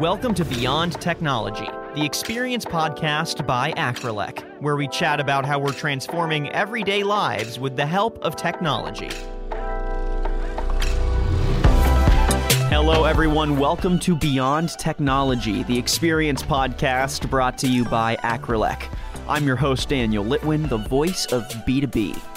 Welcome to Beyond Technology, the experience podcast by Acrelec, where we chat about how we're transforming everyday lives with the help of technology. Hello, everyone. Welcome to Beyond Technology, the experience podcast brought to you by Acrelec. I'm your host, Daniel Litwin, the voice of B2B.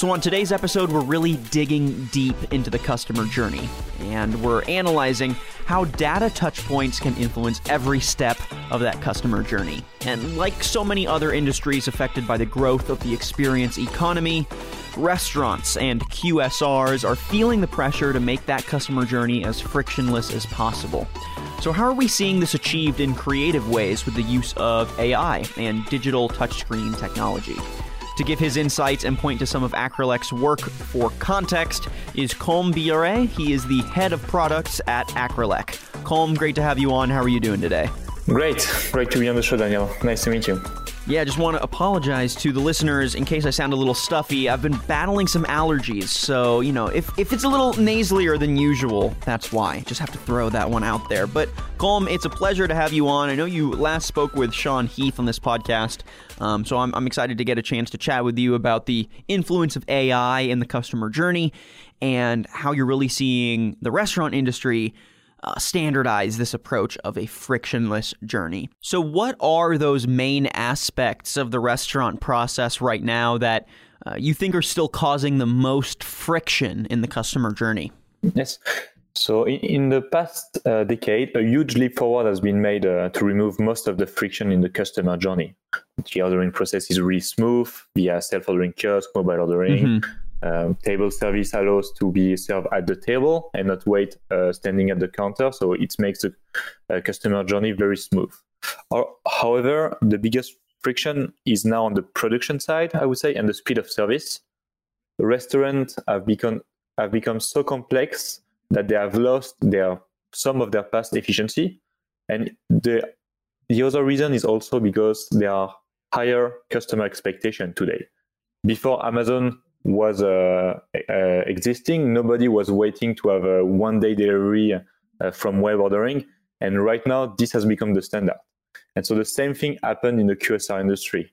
So, on today's episode, we're really digging deep into the customer journey and we're analyzing how data touchpoints can influence every step of that customer journey. And like so many other industries affected by the growth of the experience economy, restaurants and QSRs are feeling the pressure to make that customer journey as frictionless as possible. So, how are we seeing this achieved in creative ways with the use of AI and digital touchscreen technology? To give his insights and point to some of Acrelec's work for context is Colm Biore. He is the head of products at Acrelec. Colm, great to have you on. How are you doing today? Great. Great to be on the show, Daniel. Nice to meet you. Yeah, I just want to apologize to the listeners in case I sound a little stuffy. I've been battling some allergies, so, you know, if, if it's a little nasalier than usual, that's why. Just have to throw that one out there. But, Colm, it's a pleasure to have you on. I know you last spoke with Sean Heath on this podcast, um, so I'm, I'm excited to get a chance to chat with you about the influence of AI in the customer journey and how you're really seeing the restaurant industry uh, standardize this approach of a frictionless journey. So, what are those main aspects of the restaurant process right now that uh, you think are still causing the most friction in the customer journey? Yes. So, in, the past uh, decade, a huge leap forward has been made uh, to remove most of the friction in the customer journey. The ordering process is really smooth via self ordering kiosk, mobile ordering. Mm-hmm um, table service allows to be served at the table and not wait uh, standing at the counter. So it makes the uh, customer journey very smooth. Or, however, the biggest friction is now on the production side, I would say, and the speed of service. Restaurants have become have become so complex that they have lost their some of their past efficiency, and the the other reason is also because there are higher customer expectation today. Before Amazon was uh, uh, existing, nobody was waiting to have a one day delivery uh, from web ordering. And right now, this has become the standard. And so the same thing happened in the QSR industry.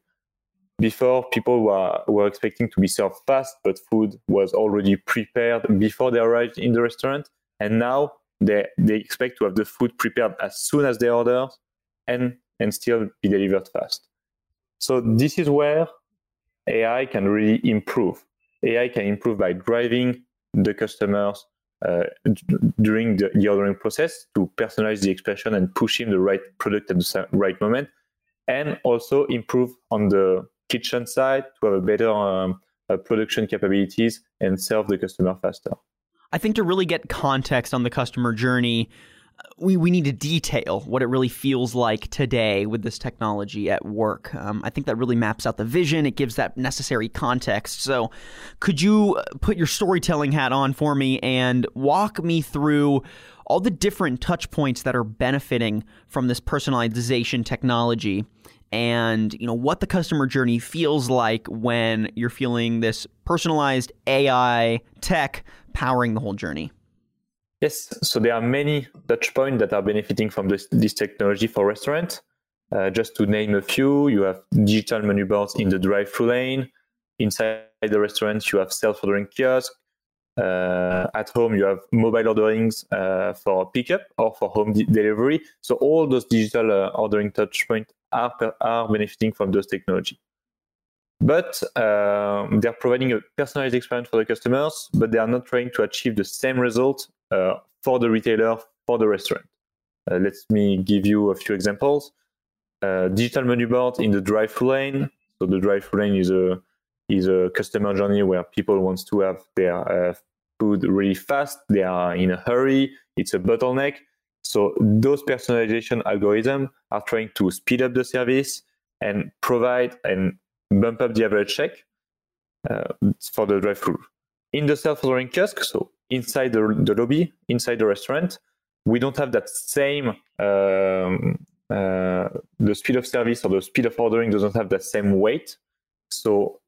Before, people were, were expecting to be served fast, but food was already prepared before they arrived in the restaurant. And now they, they expect to have the food prepared as soon as they order and, and still be delivered fast. So this is where AI can really improve. AI can improve by driving the customers uh, during the, the, ordering process to personalize the expression and push him the right product at the right moment, and also improve on the kitchen side to have a better um, uh, production capabilities and serve the customer faster. I think to really get context on the customer journey, we, we need to detail what it really feels like today with this technology at work. Um, I think that really maps out the vision. It gives that necessary context. So, could you uh, put your storytelling hat on for me and walk me through all the different touch points that are benefiting from this personalization technology? and you know what the customer journey feels like when you're feeling this personalized AI tech powering the whole journey. Yes, so there are many touch points that are benefiting from this, this technology for restaurants. Uh, just to name a few, you have digital menu boards in the drive-through lane. Inside the restaurant, you have self-ordering kiosk. Uh, at home, you have mobile orderings uh, for pickup or for home de- delivery. So all those digital uh, ordering touch points are, are benefiting from those technology. But um, they're providing a personalized experience for the customers, but they are not trying to achieve the same result for the retailer, for the restaurant. Uh, let me give you a few examples. Uh, digital menu board in the drive-through lane. So the drive-through lane is a is a customer journey where people wants to have their uh, food really fast. They are in a hurry. It's a bottleneck. So those personalization algorithms are trying to speed up the service and provide and bump up the average check uh, for the drive-through. In the self-ordering kiosk, so inside the, the lobby, inside the restaurant, we don't have that same um, uh, the speed of service or the speed of ordering doesn't have that same weight. So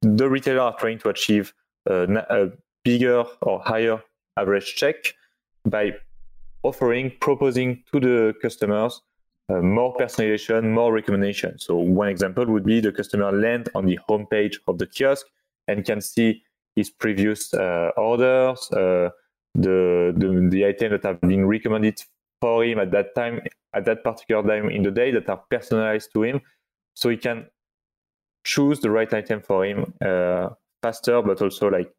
the retailer are trying to achieve a, a bigger or higher average check by offering, proposing to the customers uh, more personalization, more recommendation. So one example would be the customer land on the homepage of the kiosk and can see his previous uh, orders, uh, the, the the items that have been recommended for him at that time, at that particular time in the day that are personalized to him, so he can choose the right item for him uh, faster, but also like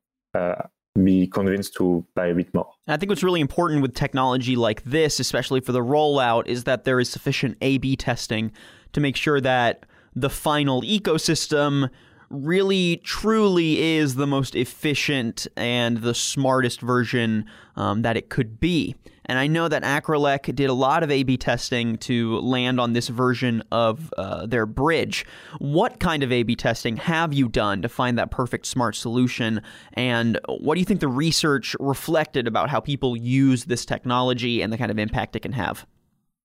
be convinced to buy a bit more. I think what's really important with technology like this, especially for the rollout, is that there is sufficient A B testing to make sure that the final ecosystem really truly is the most efficient and the smartest version um, that it could be. And I know that Acrelec did a lot of A B testing to land on this version of uh, their bridge. What kind of A B testing have you done to find that perfect smart solution? And what do you think the research reflected about how people use this technology and the kind of impact it can have?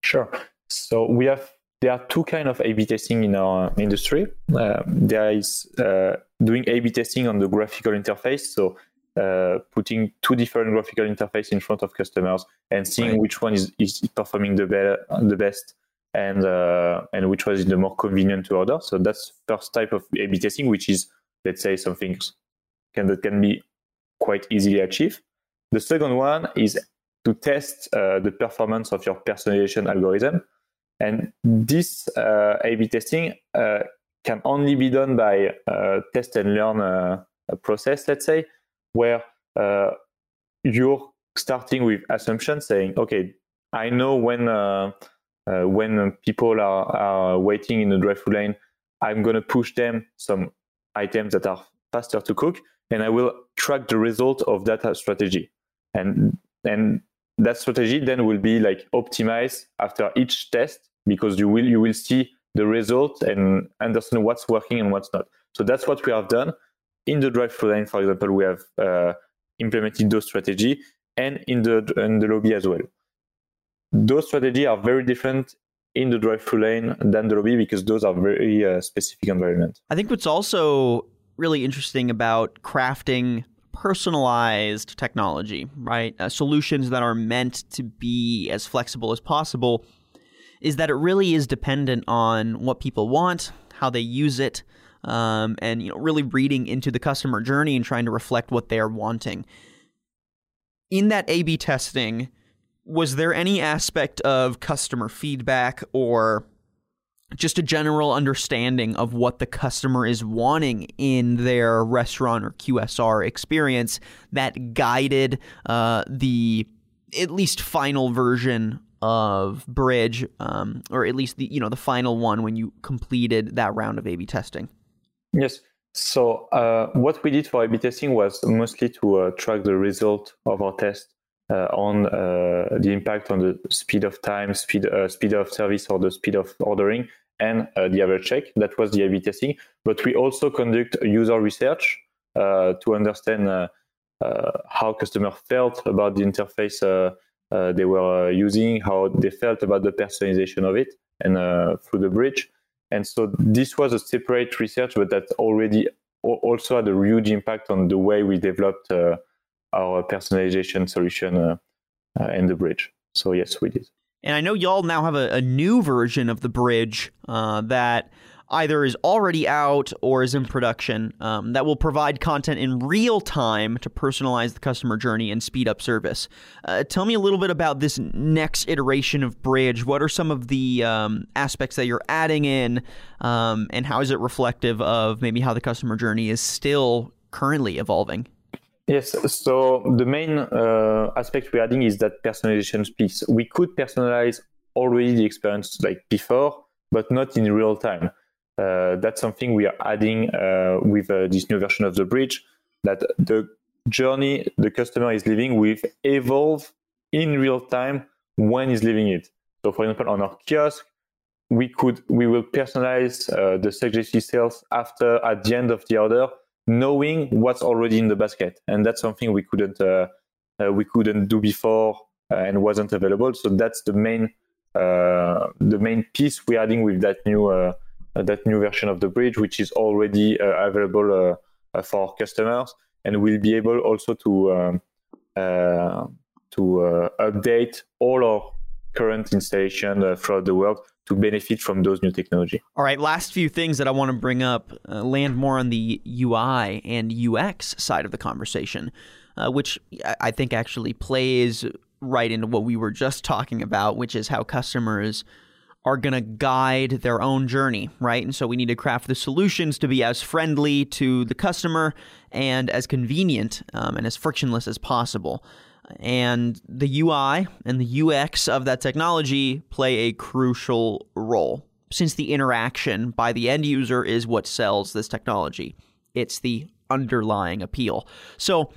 Sure. So we have there are two kind of A/B testing in our industry. Uh, there is uh, doing A/B testing on the graphical interface, so uh, putting two different graphical interface in front of customers and seeing right. which one is, is performing the better, the best, and uh, and which one is the more convenient to order. So that's first type of A/B testing, which is let's say something can that can be quite easily achieved. The second one is to test uh, the performance of your personalization algorithm. And this uh, A/B testing uh, can only be done by uh, test and learn process, let's say, where you're starting with assumptions, saying, "Okay, I know when when people are, are waiting in the drive-through lane, I'm going to push them some items that are faster to cook, and I will track the result of that strategy." And and that strategy then will be like optimized after each test because you will you will see the result and understand what's working and what's not. So that's what we have done in the drive-through lane. For example, we have uh, implemented those strategy and in the in the lobby as well. Those strategies are very different in the drive-through lane than the lobby because those are very uh, specific environment. I think what's also really interesting about crafting personalized technology, right? Uh, solutions that are meant to be as flexible as possible is that it really is dependent on what people want, how they use it, um, and you know really reading into the customer journey and trying to reflect what they're wanting. In that A/B testing, was there any aspect of customer feedback or just a general understanding of what the customer is wanting in their restaurant or QSR experience that guided uh, the at least final version of Bridge, um, or at least the you know the final one when you completed that round of A/B testing? Yes. So uh, what we did for A/B testing was mostly to uh, track the result of our test uh, on uh, the impact on the speed of time, speed uh, speed of service, or the speed of ordering, and uh, the average check. That was the A/B testing. But we also conduct user research to understand how customer felt about the interface uh, they were uh, using, how they felt about the personalization of it, and uh, through the bridge. And so this was a separate research, but that already also had a huge impact on the way we developed our personalization solution in the bridge. So yes, we did. And I know y'all now have a, a new version of the bridge uh, that either is already out or is in production um, that will provide content in real time to personalize the customer journey and speed up service. Uh, tell me a little bit about this next iteration of Bridge. What are some of the um, aspects that you're adding in, um, and how is it reflective of maybe how the customer journey is still currently evolving? Yes, so the main uh, aspect we're adding is that personalization piece. We could personalize already the experience like before, but not in real time that's something we are adding uh, with uh, this new version of the bridge that the journey the customer is living with evolve in real time when he's living it. So, for example, on our kiosk, we could we will personalize uh, the suggested sales after at the end of the order, knowing what's already in the basket, and that's something we couldn't uh, uh, we couldn't do before and wasn't available. So that's the main the main piece we're adding with that new uh, that new version of the bridge, which is already uh, available uh, for customers, and we'll be able also to um, to uh, update all our current installation uh, throughout the world to benefit from those new technology. All right, last few things that I want to bring up uh, land more on the UI and UX side of the conversation, uh, which I think actually plays right into what we were just talking about, which is how customers are going to guide their own journey, right? And so we need to craft the solutions to be as friendly to the customer and as convenient um, and as frictionless as possible. And the UI and the UX of that technology play a crucial role since the interaction by the end user is what sells this technology. It's the underlying appeal. So,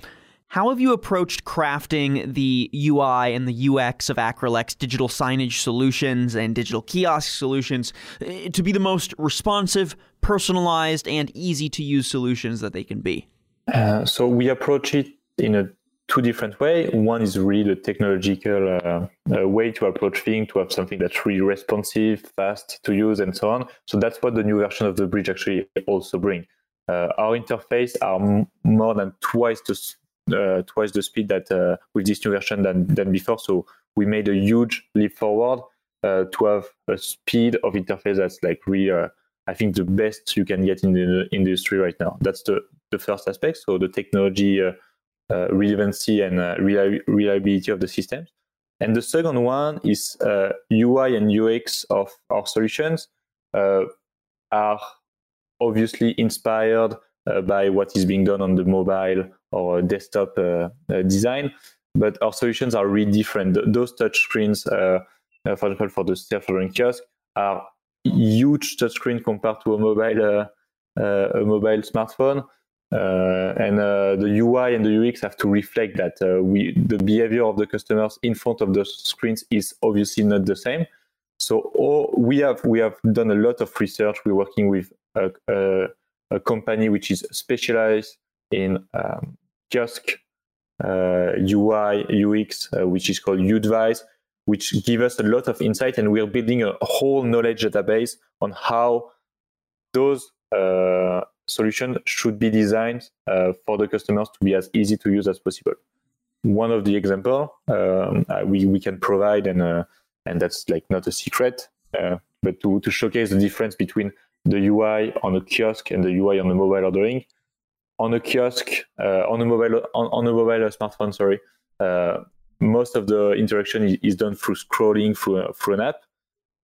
how have you approached crafting the UI and the UX of Acrelec's digital signage solutions and digital kiosk solutions eh, to be the most responsive, personalized, and easy to use solutions that they can be? Uh, so we approach it in a two different way. One is really the technological uh, uh, way to approach things, to have something that's really responsive, fast to use, and so on. So that's what the new version of the bridge actually also bring. Uh, our interface are m- more than twice the twice the speed that uh, with this new version than, than before. So we made a huge leap forward uh, to have a speed of interface that's like really, I think, the best you can get in the industry right now. That's the, the first aspect. So the technology Uh, relevancy and uh, reliability of the systems. And the second one is uh, UI and UX of our solutions are obviously inspired uh, by what is being done on the mobile or desktop uh, uh, design. But our solutions are really different. Those touch screens, for example, for the self-ordering kiosk, are huge touch screen compared to a mobile a mobile smartphone. Uh, and uh, the UI and the UX have to reflect that uh, we the behavior of the customers in front of the screens is obviously not the same. So all, we have we have done a lot of research. We're working with a company which is specialized in um, kiosk uh, UI UX, uh, which is called Udvise, which give us a lot of insight, and we're building a whole knowledge database on how those uh, solutions should be designed uh, for the customers to be as easy to use as possible. One of the example um, uh, we we can provide, and uh, and that's like not a secret, but to to showcase the difference between the UI on a kiosk and the UI on the mobile ordering. On a kiosk, uh, on a mobile on, on a mobile smartphone, sorry, uh, most of the interaction is, is, done through scrolling through uh, through an app.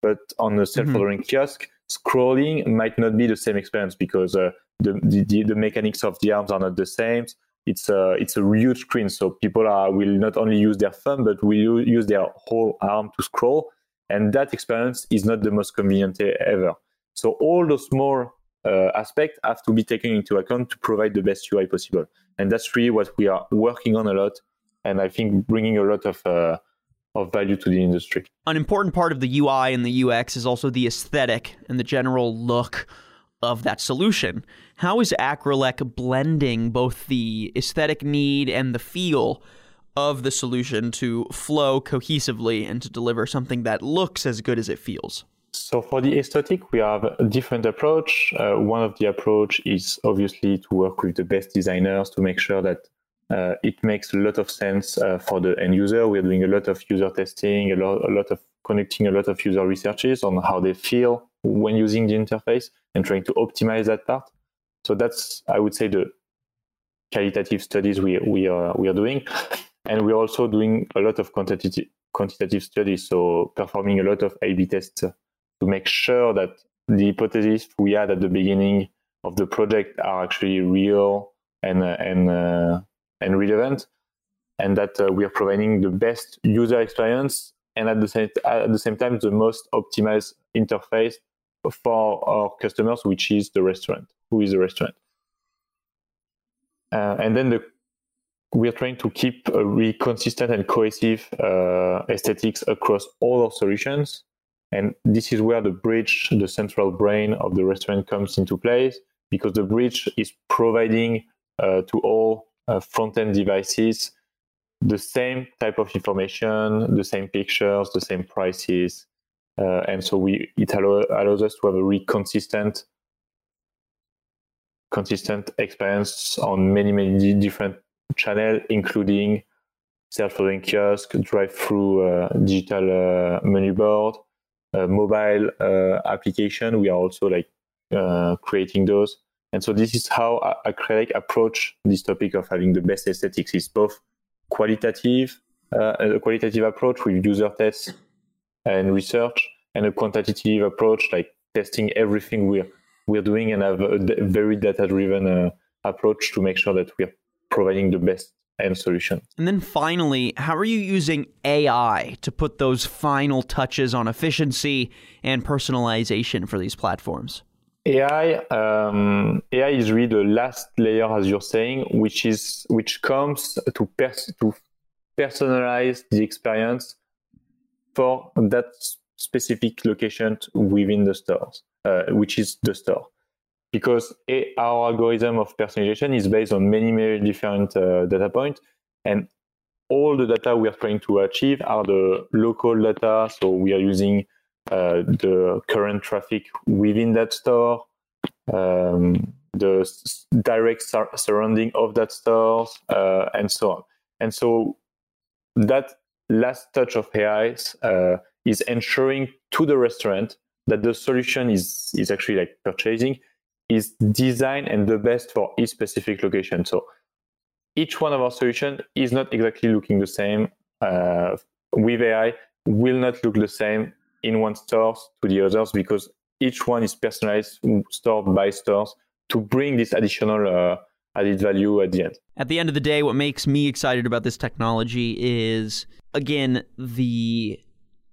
But on a self-ordering mm-hmm. kiosk, scrolling might not be the same experience because uh, the, the the mechanics of the arms are not the same. It's a it's a huge screen, so people are will not only use their thumb but will use their whole arm to scroll, and that experience is not the most convenient ever. So all those small uh, aspects have to be taken into account to provide the best UI possible. And that's really what we are working on a lot. And I think bringing a lot of uh, of value to the industry. An important part of the UI and the UX is also the aesthetic and the general look of that solution. How is Acrelec blending both the aesthetic need and the feel of the solution to flow cohesively and to deliver something that looks as good as it feels? So for the aesthetic, we have a different approach. Uh, one of the approach is obviously to work with the best designers to make sure that uh, it makes a lot of sense uh, for the end user. We're doing a lot of user testing, a lot, a lot of connecting a lot of user researches on how they feel when using the interface and trying to optimize that part. So that's, I would say, the qualitative studies we, we are we are doing, and we're also doing a lot of quantitative quantitative studies. So performing a lot of A/B tests to make sure that the hypotheses we had at the beginning of the project are actually real and uh, and uh, and relevant, and that uh, we are providing the best user experience and at the same at the same time the most optimized interface for our customers, which is the restaurant. Who is the restaurant? Uh, and then the we are trying to keep a really consistent and cohesive uh, aesthetics across all our solutions and this is where the bridge, the central brain of the restaurant comes into place because the bridge is providing uh, to all uh, front-end devices the same type of information, the same pictures, the same prices. Uh, and so we it allow, allows us to have a really consistent consistent experience on many, many different channels, including self-ordering kiosk, drive-through uh, digital uh, menu board, mobile uh, application. We are also like uh, creating those. And so this is how Acrelec approach this topic of having the best aesthetics. It's both qualitative, uh, a qualitative approach with user tests and research, and a quantitative approach like testing everything we're we're doing and have a very data driven uh, approach to make sure that we're providing the best end solution. And then finally, how are you using AI to put those final touches on efficiency and personalization for these platforms? AI, um, AI is really the last layer, as you're saying, which is which comes to pers- to personalize the experience for that specific location within the stores, uh, which is the store because our algorithm of personalization is based on many, many different uh, data points. And all the data we are trying to achieve are the local data. So we are using uh, the current traffic within that store, um, the s- direct sur- surrounding of that store, uh, and so on. And so that last touch of AI uh, is ensuring to the restaurant that the solution is, is actually like purchasing is designed and the best for each specific location. So each one of our solutions is not exactly looking the same. Uh, with AI, will not look the same in one store to the others because each one is personalized store by stores to bring this additional uh, added value at the end. At the end of the day, what makes me excited about this technology is, again, the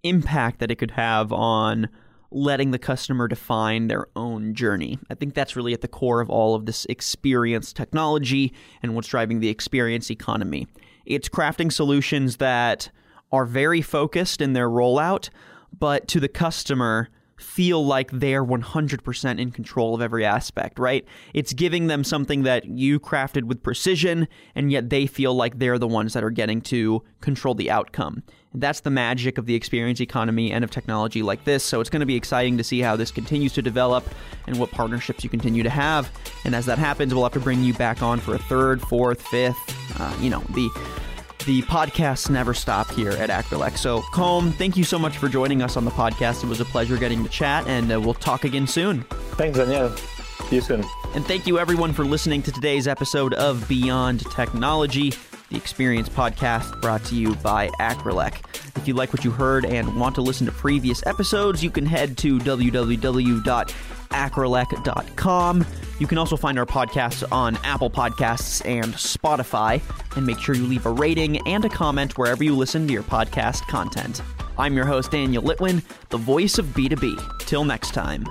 impact that it could have on letting the customer define their own journey. I think that's really at the core of all of this experience technology and what's driving the experience economy. It's crafting solutions that are very focused in their rollout, but to the customer, feel like they're 100% in control of every aspect, right? It's giving them something that you crafted with precision, and yet they feel like they're the ones that are getting to control the outcome. That's the magic of the experience economy and of technology like this. So it's going to be exciting to see how this continues to develop and what partnerships you continue to have. And as that happens, we'll have to bring you back on for a third, fourth, fifth, uh, you know, the the podcasts never stop here at Acrelec. So, Colm, thank you so much for joining us on the podcast. It was a pleasure getting to chat, and uh, we'll talk again soon. Thanks, Daniel. See you soon. And thank you, everyone, for listening to today's episode of Beyond Technology, the Experience podcast brought to you by Acrelec. If you like what you heard and want to listen to previous episodes, you can head to www acrelec.com. You can also find our podcasts on Apple Podcasts and Spotify. And make sure you leave a rating and a comment wherever you listen to your podcast content. I'm your host, Daniel Litwin, the voice of B2B. Till next time.